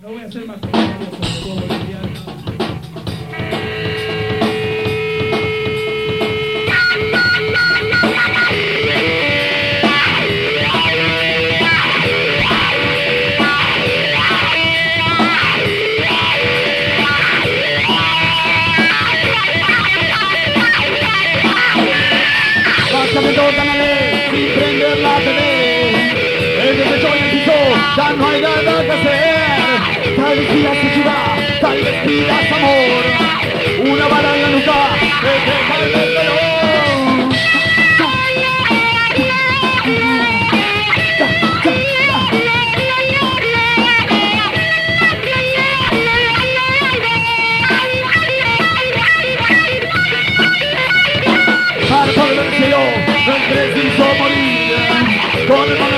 No voy a hacer más ya no hay nada que. Tal vez pidas ciudad, tal vez pidas amor. Una bala en la nuca, que te el dolor. Preciso morir. Con el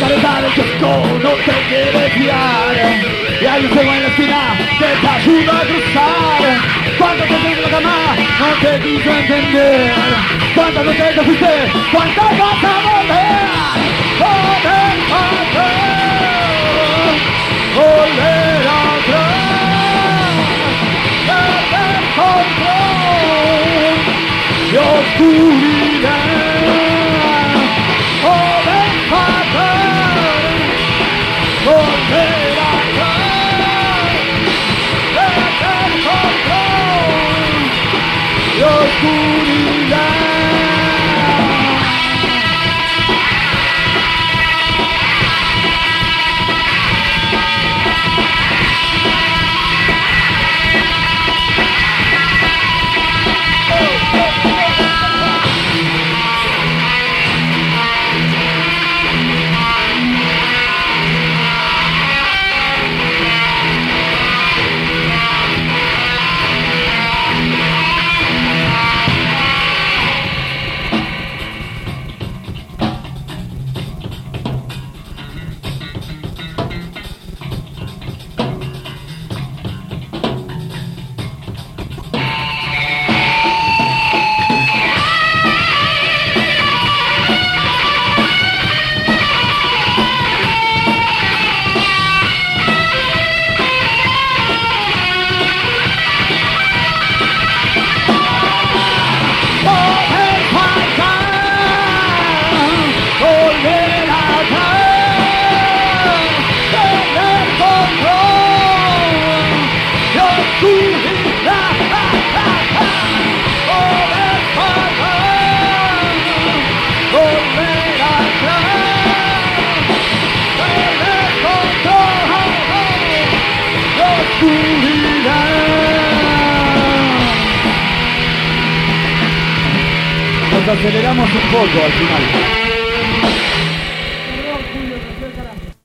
Cabeza del kiosco no te quiere fiar Y hay un fuego en la esquina que te ayuda a cruzar Cuántas veces la cama no te quiso entender Cuántas veces te fuiste, cuántas vas a volver Volver atrás Volver atrás Perder control y oscuridad y Nos aceleramos un poco al final.